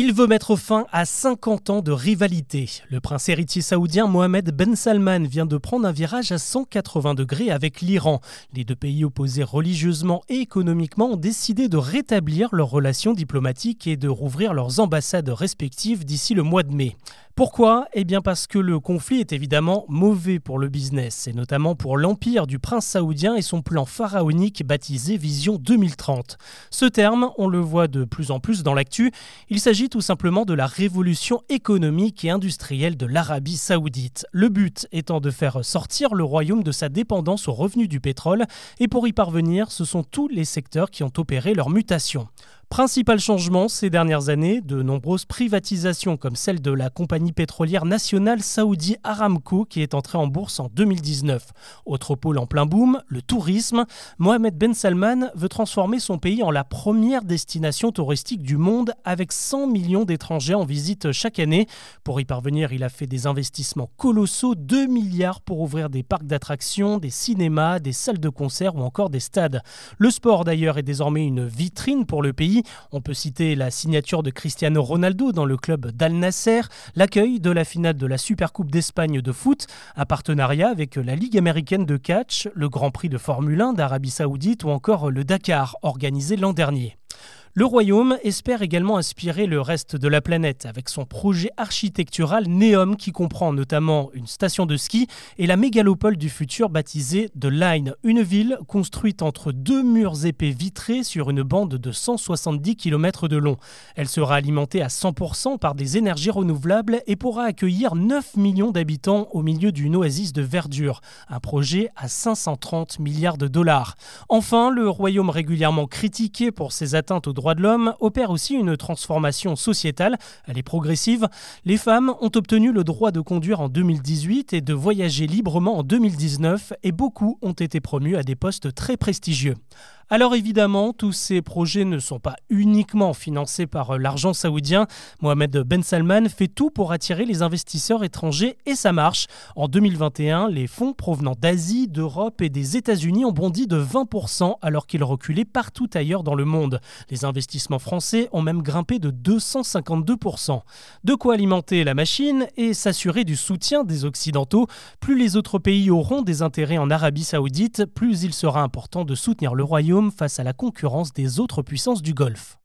Il veut mettre fin à 50 ans de rivalité. Le prince héritier saoudien Mohamed Ben Salman vient de prendre un virage à 180 degrés avec l'Iran. Les deux pays opposés religieusement et économiquement ont décidé de rétablir leurs relations diplomatiques et de rouvrir leurs ambassades respectives d'ici le mois de mai. Pourquoi? Eh bien parce que le conflit est évidemment mauvais pour le business, et notamment pour l'empire du prince saoudien et son plan pharaonique baptisé Vision 2030. Ce terme, on le voit de plus en plus dans l'actu, il s'agit tout simplement de la révolution économique et industrielle de l'Arabie saoudite. Le but étant de faire sortir le royaume de sa dépendance aux revenus du pétrole, et pour y parvenir, ce sont tous les secteurs qui ont opéré leur mutation. Principal changement ces dernières années, de nombreuses privatisations comme celle de la compagnie pétrolière nationale Saoudi Aramco qui est entrée en bourse en 2019. Autre pôle en plein boom, le tourisme. Mohamed Ben Salman veut transformer son pays en la première destination touristique du monde avec 100 millions d'étrangers en visite chaque année. Pour y parvenir, il a fait des investissements colossaux, 2 milliards pour ouvrir des parcs d'attractions, des cinémas, des salles de concert ou encore des stades. Le sport d'ailleurs est désormais une vitrine pour le pays on peut citer la signature de Cristiano Ronaldo dans le club d'Al Nasser, l'accueil de la finale de la Supercoupe d'Espagne de foot, un partenariat avec la Ligue américaine de catch, le Grand Prix de Formule 1 d'Arabie Saoudite ou encore le Dakar organisé l'an dernier. Le royaume espère également inspirer le reste de la planète avec son projet architectural Neom qui comprend notamment une station de ski et la mégalopole du futur baptisée The Line, une ville construite entre deux murs épais vitrés sur une bande de 170 km de long. Elle sera alimentée à 100% par des énergies renouvelables et pourra accueillir 9 millions d'habitants au milieu d'une oasis de verdure, un projet à 530 milliards de dollars. Enfin, le royaume régulièrement critiqué pour ses atteintes aux droits de l'homme opère aussi une transformation sociétale. Elle est progressive. Les femmes ont obtenu le droit de conduire en 2018 et de voyager librement en 2019 et beaucoup ont été promus à des postes très prestigieux. Alors évidemment, tous ces projets ne sont pas uniquement financés par euh, l'argent saoudien. Mohamed Ben Salman fait tout pour attirer les investisseurs étrangers et ça marche. En 2021, les fonds provenant d'Asie, d'Europe et des États-Unis ont bondi de 20% alors qu'ils reculaient partout ailleurs dans le monde. Les investissements français ont même grimpé de 252%. De quoi alimenter la machine et s'assurer du soutien des Occidentaux. Plus les autres pays auront des intérêts en Arabie saoudite, plus il sera important de soutenir le face à la concurrence des autres puissances du Golfe.